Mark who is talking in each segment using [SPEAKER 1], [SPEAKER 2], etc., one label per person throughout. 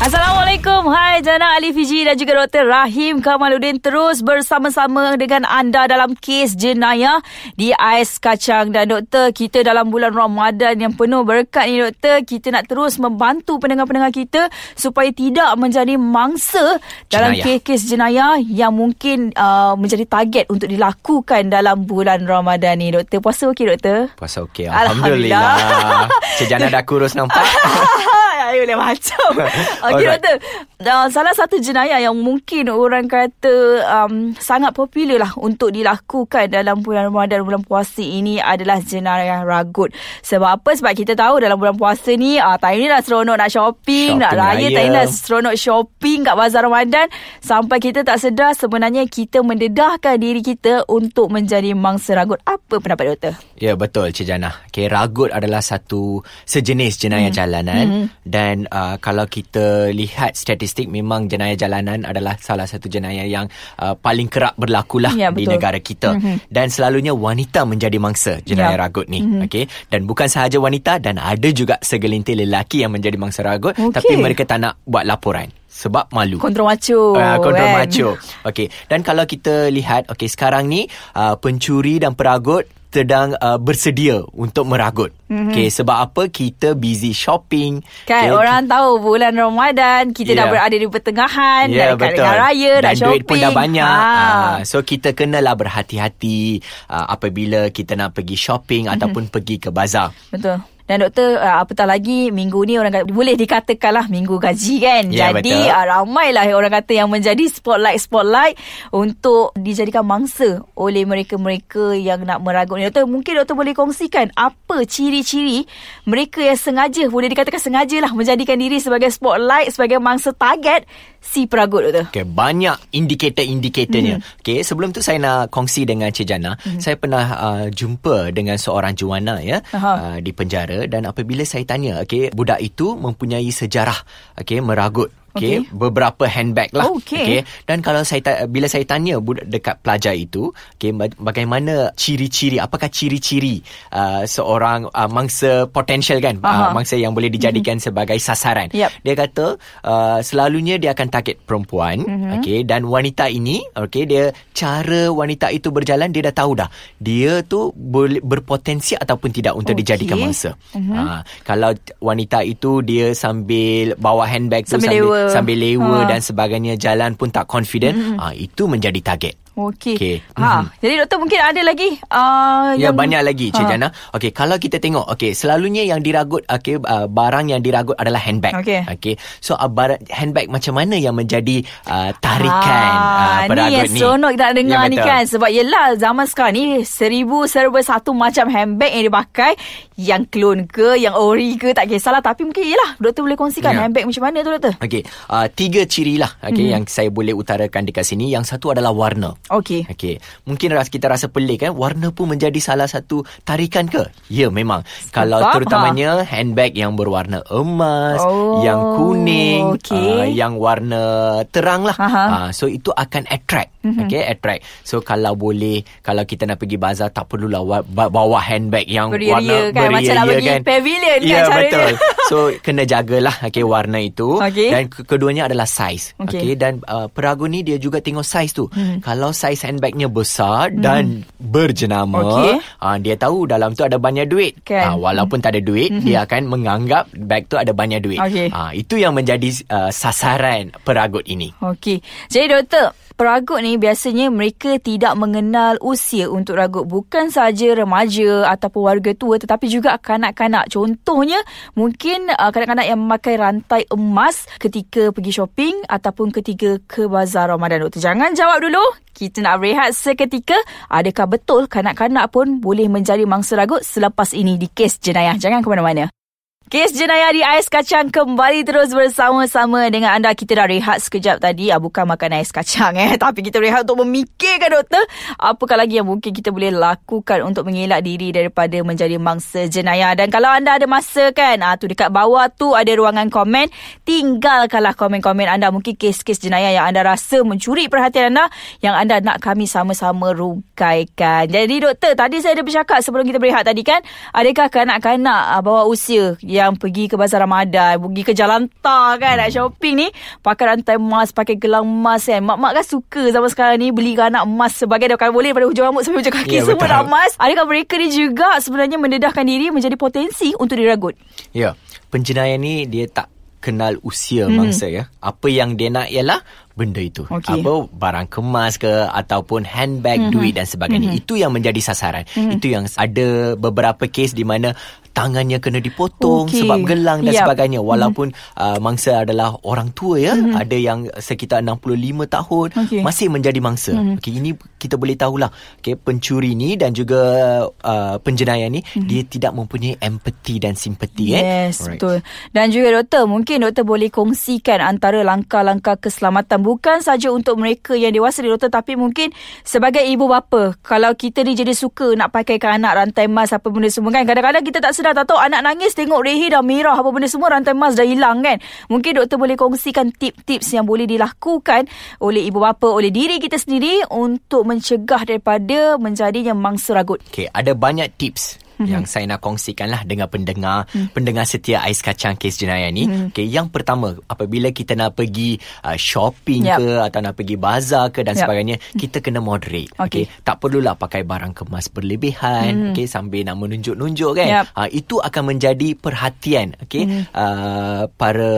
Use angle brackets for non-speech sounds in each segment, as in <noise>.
[SPEAKER 1] Assalamualaikum. Hai Jana Ali Fiji dan juga Dr. Rahim Kamaluddin terus bersama-sama dengan anda dalam kes jenayah di Ais Kacang. Dan Doktor, kita dalam bulan Ramadan yang penuh berkat ni Doktor, kita nak terus membantu pendengar-pendengar kita supaya tidak menjadi mangsa dalam kes-kes jenayah yang mungkin uh, menjadi target untuk dilakukan dalam bulan Ramadan ni Doktor. Puasa okey Doktor?
[SPEAKER 2] Puasa okey. Alhamdulillah. Alhamdulillah. Cik Jana dah kurus nampak. <laughs>
[SPEAKER 1] Ayo boleh macam. Okey right. doktor. Uh, salah satu jenayah yang mungkin orang kata um, sangat popular lah untuk dilakukan dalam bulan Ramadan bulan puasa ini adalah jenayah ragut. Sebab apa? Sebab kita tahu dalam bulan puasa ni uh, time ni dah seronok nak shopping, shopping nak raya, raya. time ni dah seronok shopping kat bazar Ramadan sampai kita tak sedar sebenarnya kita mendedahkan diri kita untuk menjadi mangsa ragut. Apa pendapat doktor?
[SPEAKER 2] Ya betul Cik Jana. Okay, ragut adalah satu sejenis jenayah hmm. jalanan hmm. dan uh, kalau kita lihat statistik memang jenayah jalanan adalah salah satu jenayah yang uh, paling kerap berlaku lah ya, di negara kita mm-hmm. dan selalunya wanita menjadi mangsa jenayah ya. ragut ni mm-hmm. okey dan bukan sahaja wanita dan ada juga segelintir lelaki yang menjadi mangsa ragut okay. tapi mereka tak nak buat laporan sebab malu.
[SPEAKER 1] Kontrol macho.
[SPEAKER 2] Uh, kontrol kan? macho. Okey. Dan kalau kita lihat, okey sekarang ni uh, pencuri dan peragut sedang uh, bersedia untuk meragut. Mm-hmm. Okay, sebab apa? Kita busy shopping.
[SPEAKER 1] Kan, okay. orang tahu bulan Ramadan, kita yeah. dah berada di pertengahan, yeah, dah dekat dengan raya,
[SPEAKER 2] Dan
[SPEAKER 1] dah shopping.
[SPEAKER 2] duit pun dah banyak. Ha. Uh, so, kita kenalah berhati-hati uh, apabila kita nak pergi shopping mm-hmm. ataupun pergi ke bazar.
[SPEAKER 1] Betul. Dan doktor uh, apatah lagi minggu ni orang kata, boleh dikatakan lah minggu gaji kan.
[SPEAKER 2] Ya,
[SPEAKER 1] Jadi uh, ramailah orang kata yang menjadi spotlight-spotlight untuk dijadikan mangsa oleh mereka-mereka yang nak meragut ni. Doktor mungkin doktor boleh kongsikan apa ciri-ciri mereka yang sengaja boleh dikatakan sengaja lah menjadikan diri sebagai spotlight sebagai mangsa target si peragut doktor.
[SPEAKER 2] Okay, banyak indikator-indikatornya. Mm-hmm. Okay, sebelum tu saya nak kongsi dengan Cik Jana. Mm-hmm. Saya pernah uh, jumpa dengan seorang juana ya uh, di penjara dan apabila saya tanya okey budak itu mempunyai sejarah okey meragut Okay, okay. beberapa handbag lah.
[SPEAKER 1] Okay. okay.
[SPEAKER 2] Dan kalau saya ta- bila saya tanya budak dekat pelajar itu, okay, bagaimana ciri-ciri, apakah ciri-ciri uh, seorang uh, mangsa potensial kan, uh, mangsa yang boleh dijadikan mm-hmm. sebagai sasaran.
[SPEAKER 1] Yep.
[SPEAKER 2] Dia kata uh, selalunya dia akan target perempuan, mm-hmm. okay, dan wanita ini, okay, dia cara wanita itu berjalan dia dah tahu dah. Dia tu boleh berpotensi ataupun tidak untuk okay. dijadikan mangsa. Mm-hmm. Uh, kalau wanita itu dia sambil bawa handbag tu sambil, sambil sambil lewa ha. dan sebagainya jalan pun tak confident mm-hmm. ah itu menjadi target
[SPEAKER 1] Okey. Okay. Ha. Mm-hmm. Jadi doktor mungkin ada lagi uh,
[SPEAKER 2] Ya yang... banyak lagi Cik ha. Jana. Okey, kalau kita tengok okey, selalunya yang diragut okey uh, barang yang diragut adalah handbag. Okey. Okey. So uh, bar- handbag macam mana yang menjadi uh, tarikan ha. uh, peragut
[SPEAKER 1] ni? Ni seronok kita dengar ya, ni kan sebab yelah zaman sekarang ni seribu serba satu macam handbag yang dipakai yang clone ke, yang ori ke tak kisahlah tapi mungkin yelah doktor boleh kongsikan ya. handbag macam mana tu doktor?
[SPEAKER 2] Okey. Uh, tiga ciri lah okey hmm. yang saya boleh utarakan dekat sini. Yang satu adalah warna.
[SPEAKER 1] Okey.
[SPEAKER 2] Okey. Mungkin ras kita rasa pelik kan, warna pun menjadi salah satu tarikan ke? Ya, memang. Sebab, Kalau terutamanya ha? handbag yang berwarna emas, oh, yang kuning, okay. uh, yang warna terang lah. Uh, so itu akan attract. Mm-hmm. Okay, attract. So kalau boleh, kalau kita nak pergi bazar, tak perlulah bawa handbag yang beria warna
[SPEAKER 1] kan? Macam nak pergi kan? pavilion
[SPEAKER 2] kan
[SPEAKER 1] yeah,
[SPEAKER 2] cara betul. <laughs> So kena jagalah okay, warna itu.
[SPEAKER 1] Okay.
[SPEAKER 2] Dan keduanya adalah saiz. Okay. okay. Dan uh, peragu ni dia juga tengok saiz tu. Mm. Kalau saiz handbagnya besar hmm. dan berjenama, okay. uh, dia tahu dalam tu ada banyak duit. Kan. Uh, walaupun hmm. tak ada duit, hmm. dia akan menganggap bag tu ada banyak duit. Okay. Uh, itu yang menjadi uh, sasaran peragut ini.
[SPEAKER 1] Okey. Jadi doktor, peragut ni biasanya mereka tidak mengenal usia untuk ragut. Bukan saja remaja ataupun warga tua tetapi juga kanak-kanak. Contohnya mungkin uh, kanak-kanak yang memakai rantai emas ketika pergi shopping ataupun ketika ke bazar Ramadan. Doktor jangan jawab dulu. Kita nak rehat seketika. Adakah betul kanak-kanak pun boleh menjadi mangsa ragut selepas ini di kes jenayah? Jangan ke mana-mana Kes jenayah di ais kacang kembali terus bersama-sama dengan anda. Kita dah rehat sekejap tadi. Ah, bukan makan ais kacang eh. <laughs> Tapi kita rehat untuk memikirkan doktor. Apakah lagi yang mungkin kita boleh lakukan untuk mengelak diri daripada menjadi mangsa jenayah. Dan kalau anda ada masa kan. Ah, tu dekat bawah tu ada ruangan komen. Tinggalkanlah komen-komen anda. Mungkin kes-kes jenayah yang anda rasa mencuri perhatian anda. Yang anda nak kami sama-sama rungkaikan. Jadi doktor tadi saya ada bercakap sebelum kita berehat tadi kan. Adakah kanak-kanak ah, bawah usia yang pergi ke bazar Ramadan, pergi ke Jalan Tar kan nak shopping ni, pakai rantai emas, pakai gelang emas kan. Mak-mak kan suka zaman sekarang ni beli anak emas sebagai kalau boleh pada hujung rambut sampai hujung kaki
[SPEAKER 2] Ya,
[SPEAKER 1] semua
[SPEAKER 2] betul.
[SPEAKER 1] nak emas. Adakah mereka ni juga sebenarnya mendedahkan diri menjadi potensi untuk diragut?
[SPEAKER 2] Ya, penjenayah ni dia tak kenal usia hmm. mangsa ya. Apa yang dia nak ialah benda itu.
[SPEAKER 1] Okey.
[SPEAKER 2] Apa barang kemas ke ataupun handbag, hmm. duit dan sebagainya. Hmm. Itu yang menjadi sasaran. Hmm. Itu yang ada beberapa kes di mana tangannya kena dipotong
[SPEAKER 1] Okey.
[SPEAKER 2] sebab gelang dan
[SPEAKER 1] Yap.
[SPEAKER 2] sebagainya. Walaupun uh, mangsa adalah orang tua ya,
[SPEAKER 1] Hmm.
[SPEAKER 2] ada yang sekitar 65 tahun
[SPEAKER 1] Okey.
[SPEAKER 2] masih menjadi mangsa. Hmm. Okey, ini kita boleh tahulah. Okey, pencuri ni dan juga uh, penjenayah ni hmm. dia tidak mempunyai empati dan simpati eh.
[SPEAKER 1] Yes, right. betul. Dan juga doktor, mungkin doktor boleh kongsikan antara langkah-langkah keselamatan bukan saja untuk mereka yang dewasa ni doktor tapi mungkin sebagai ibu bapa. Kalau kita ni jadi suka nak pakaikan anak rantai emas apa benda semua kan. Kadang-kadang kita tak sedar tak tahu anak nangis tengok rehi dah merah apa benda semua rantai emas dah hilang kan. Mungkin doktor boleh kongsikan tip-tips yang boleh dilakukan oleh ibu bapa, oleh diri kita sendiri untuk mencegah daripada menjadinya mangsa ragut.
[SPEAKER 2] Okey, ada banyak tips mm-hmm. yang saya nak kongsikanlah dengan pendengar, mm. pendengar setia Ais Kacang Kes Jenayah ni. Mm. Okey, yang pertama, apabila kita nak pergi uh, shopping
[SPEAKER 1] Yap.
[SPEAKER 2] ke atau nak pergi bazar ke dan
[SPEAKER 1] Yap.
[SPEAKER 2] sebagainya, kita kena moderate.
[SPEAKER 1] Okey.
[SPEAKER 2] Okey, tak perlulah pakai barang kemas berlebihan, mm. okey, sambil nak menunjuk-nunjuk kan.
[SPEAKER 1] Yap.
[SPEAKER 2] Uh, itu akan menjadi perhatian, okey, mm. uh, para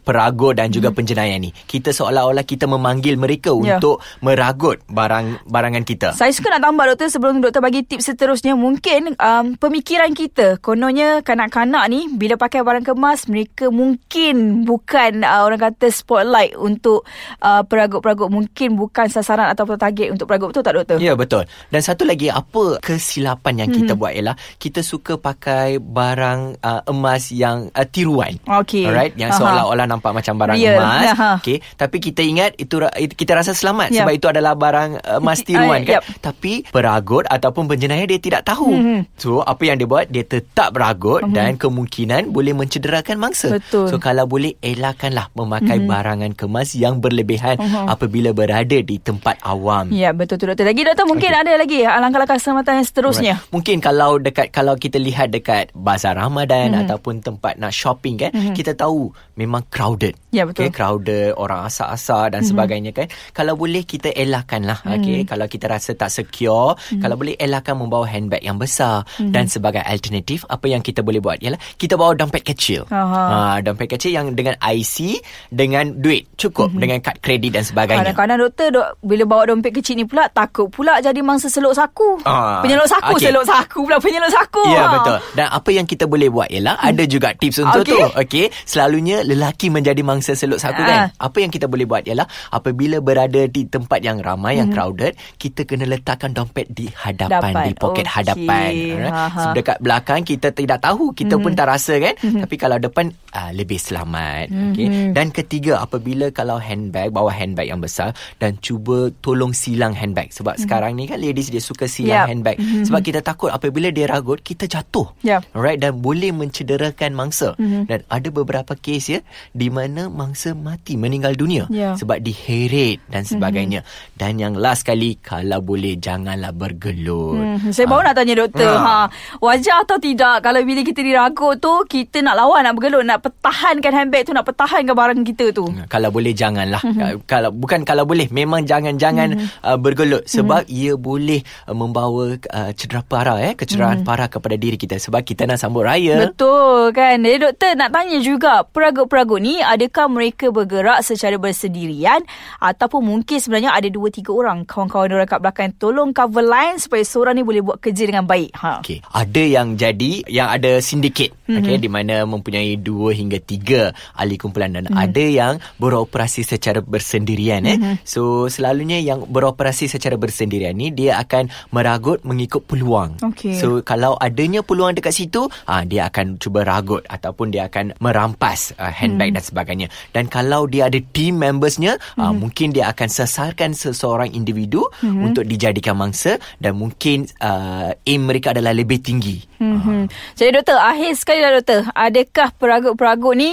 [SPEAKER 2] peragut dan juga mm. penjenayah ni. Kita seolah-olah kita memanggil mereka
[SPEAKER 1] Ya.
[SPEAKER 2] untuk meragut barang barangan kita.
[SPEAKER 1] Saya suka nak tambah doktor sebelum doktor bagi tips seterusnya mungkin um, pemikiran kita kononnya kanak-kanak ni bila pakai barang kemas mereka mungkin bukan uh, orang kata spotlight untuk uh, peragut-peragut mungkin bukan sasaran ataupun target untuk peragut betul tak doktor?
[SPEAKER 2] Ya betul. Dan satu lagi apa kesilapan yang
[SPEAKER 1] Hmm.
[SPEAKER 2] kita buat ialah kita suka pakai barang uh, emas yang uh, tiruan.
[SPEAKER 1] Okey.
[SPEAKER 2] Alright, yang
[SPEAKER 1] Aha.
[SPEAKER 2] seolah-olah nampak macam barang
[SPEAKER 1] Real.
[SPEAKER 2] emas.
[SPEAKER 1] Aha.
[SPEAKER 2] Okey, tapi kita ingat itu kita rasa selamat
[SPEAKER 1] Yap.
[SPEAKER 2] sebab itu adalah barang uh, emas <laughs> tiruan
[SPEAKER 1] Ah,
[SPEAKER 2] kan.
[SPEAKER 1] yap.
[SPEAKER 2] Tapi peragut ataupun penjenayah dia tidak tahu.
[SPEAKER 1] Mhm.
[SPEAKER 2] So apa yang dia buat dia tetap beragut dan kemungkinan boleh mencederakan mangsa.
[SPEAKER 1] Betul.
[SPEAKER 2] So kalau boleh elakkanlah memakai barangan kemas yang berlebihan
[SPEAKER 1] Mhm.
[SPEAKER 2] apabila berada di tempat awam.
[SPEAKER 1] Ya betul tu doktor. Lagi doktor mungkin okay. ada lagi langkah-langkah keselamatan yang seterusnya.
[SPEAKER 2] Right. Mungkin kalau dekat kalau kita lihat dekat bazar Ramadan mm-hmm. ataupun tempat nak shopping kan, mm-hmm. kita tahu memang crowded.
[SPEAKER 1] Ya, betul.
[SPEAKER 2] Okay, crowded, orang asal-asal dan mm-hmm. sebagainya kan. Kalau boleh kita elakkanlah. Mm-hmm. Okay, kalau kita rasa tak secure, mm-hmm. kalau boleh elakkan membawa handbag yang besar mm-hmm. dan sebagai alternatif apa yang kita boleh buat ialah kita bawa dompet kecil.
[SPEAKER 1] Aha.
[SPEAKER 2] Ha, dompet kecil yang dengan IC dengan duit cukup mm-hmm. dengan kad kredit dan sebagainya.
[SPEAKER 1] Kadang-kadang doktor dok, bila bawa dompet kecil ni pula takut pula jadi mangsa seluk saku.
[SPEAKER 2] Ah,
[SPEAKER 1] Penyeluk saku,
[SPEAKER 2] okey.
[SPEAKER 1] seluk saku pula penyeluk saku.
[SPEAKER 2] Ya
[SPEAKER 1] Ha.
[SPEAKER 2] betul. Dan apa yang kita boleh buat ialah hmm. ada juga tips untuk
[SPEAKER 1] Okey.
[SPEAKER 2] tu. Okey, selalunya lelaki menjadi mangsa seluk saku
[SPEAKER 1] Ah.
[SPEAKER 2] kan. Apa yang kita boleh buat ialah apabila berada di tempat yang ramai yang crowded, kita kena letakkan dompet di hadapan
[SPEAKER 1] Dapat.
[SPEAKER 2] di poket
[SPEAKER 1] Okey.
[SPEAKER 2] hadapan.
[SPEAKER 1] Ha, ha.
[SPEAKER 2] Dekat belakang kita tidak tahu, kita pun tak rasa kan. Tapi kalau depan uh, lebih selamat. Okey. Dan ketiga apabila kalau handbag bawa handbag yang besar dan cuba tolong silang handbag sebab sekarang ni kan ladies dia suka silang
[SPEAKER 1] Yap.
[SPEAKER 2] handbag sebab kita takut apabila dia ragut kita jatuh.
[SPEAKER 1] Yap.
[SPEAKER 2] Alright dan boleh mencederakan mangsa.
[SPEAKER 1] Mhm.
[SPEAKER 2] Dan ada beberapa kes ya di mana mangsa mati meninggal dunia
[SPEAKER 1] Ya.
[SPEAKER 2] sebab diheret dan sebagainya. Dan yang last kali kalau boleh janganlah bergelut.
[SPEAKER 1] Hmm, saya baru nak tanya doktor. Ha.
[SPEAKER 2] Ha.
[SPEAKER 1] Wajar atau tidak kalau bila kita diragut tu kita nak lawan, nak bergelut, nak pertahankan handbag tu, nak pertahankan barang kita tu.
[SPEAKER 2] Ha, Kalau boleh janganlah.
[SPEAKER 1] Mhm.
[SPEAKER 2] Mm-hmm. Kalau bukan kalau boleh memang jangan-jangan mm-hmm. uh, bergelut sebab mm-hmm. ia boleh uh, membawa uh, cedera parah eh kecederaan mm-hmm. parah kepada diri kita sebab kita nak sambut raya.
[SPEAKER 1] Betul kan. Jadi doktor nak tanya juga, peragut-peragut ni adakah adakah mereka bergerak secara bersendirian ataupun mungkin sebenarnya ada dua tiga orang kawan-kawan orang kat belakang tolong cover line supaya seorang ni boleh buat kerja dengan baik. Ha.
[SPEAKER 2] Okey, ada yang jadi yang ada sindiket mm-hmm. okey di mana mempunyai dua hingga tiga ahli kumpulan dan mm-hmm. ada yang beroperasi secara bersendirian eh. Mm-hmm. So selalunya yang beroperasi secara bersendirian ni dia akan meragut mengikut peluang.
[SPEAKER 1] Okey.
[SPEAKER 2] So kalau adanya peluang dekat situ, ah dia akan cuba ragut ataupun dia akan merampas uh, handbag mm. dan sebagainya. Dan kalau dia ada team membersnya, mm. uh, mungkin dia akan sesarkan seseorang individu mm. untuk dijadikan mangsa dan mungkin uh, aim mereka adalah lebih tinggi.
[SPEAKER 1] Mm-hmm. Jadi doktor, akhir sekali lah doktor, adakah peragut-peragut ni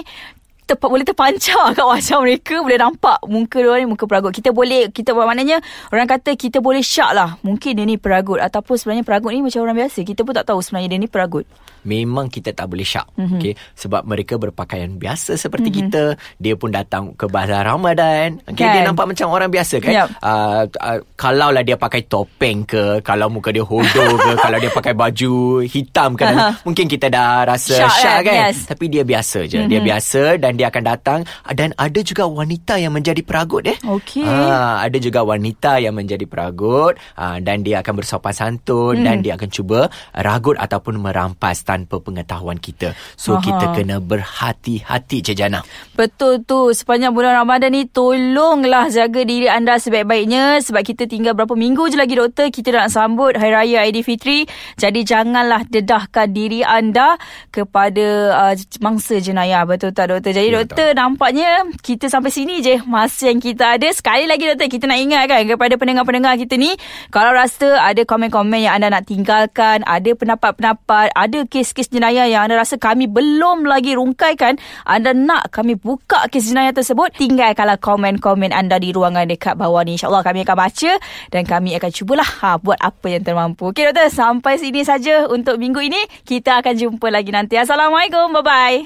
[SPEAKER 1] ter, boleh terpancar kat wajah mereka. Boleh nampak muka dia ni muka peragut. Kita boleh kita maknanya orang kata kita boleh syak lah. Mungkin dia ni peragut. Ataupun sebenarnya peragut ni macam orang biasa. Kita pun tak tahu sebenarnya dia ni peragut.
[SPEAKER 2] Memang kita tak boleh syak. Mm-hmm. okey? Sebab mereka berpakaian biasa seperti mm-hmm. kita. Dia pun datang ke bazar Ramadan. Okey? Kan? dia nampak macam orang biasa kan? Yep. uh, uh, kalau lah dia pakai topeng ke kalau muka dia hodo ke <laughs> kalau dia pakai baju hitam ke mungkin kita dah rasa syak, syak kan, kan? Yes. tapi dia biasa je. Mm-hmm. dia biasa dan dia akan datang dan ada juga wanita yang menjadi peragut eh
[SPEAKER 1] okey uh,
[SPEAKER 2] ada juga wanita yang menjadi peragut uh, dan dia akan bersopan santun mm. dan dia akan cuba ragut ataupun merampas tanpa pengetahuan kita. So Aha. kita kena berhati-hati Cik Jana.
[SPEAKER 1] Betul tu. Sepanjang bulan Ramadan ni tolonglah jaga diri anda sebaik-baiknya sebab kita tinggal berapa minggu je lagi doktor kita nak sambut Hari Raya Aidilfitri. Jadi janganlah dedahkan diri anda kepada uh, mangsa jenayah. Betul tak doktor? Jadi doktor betul. nampaknya kita sampai sini je masa yang kita ada. Sekali lagi doktor kita nak ingatkan kepada pendengar-pendengar kita ni kalau rasa ada komen-komen yang anda nak tinggalkan, ada pendapat-pendapat, ada kes kes-kes jenayah yang anda rasa kami belum lagi rungkaikan, anda nak kami buka kes jenayah tersebut, tinggalkanlah komen-komen anda di ruangan dekat bawah ni. InsyaAllah kami akan baca dan kami akan cubalah ha, buat apa yang termampu. Okey doktor, sampai sini saja untuk minggu ini. Kita akan jumpa lagi nanti. Assalamualaikum. Bye-bye.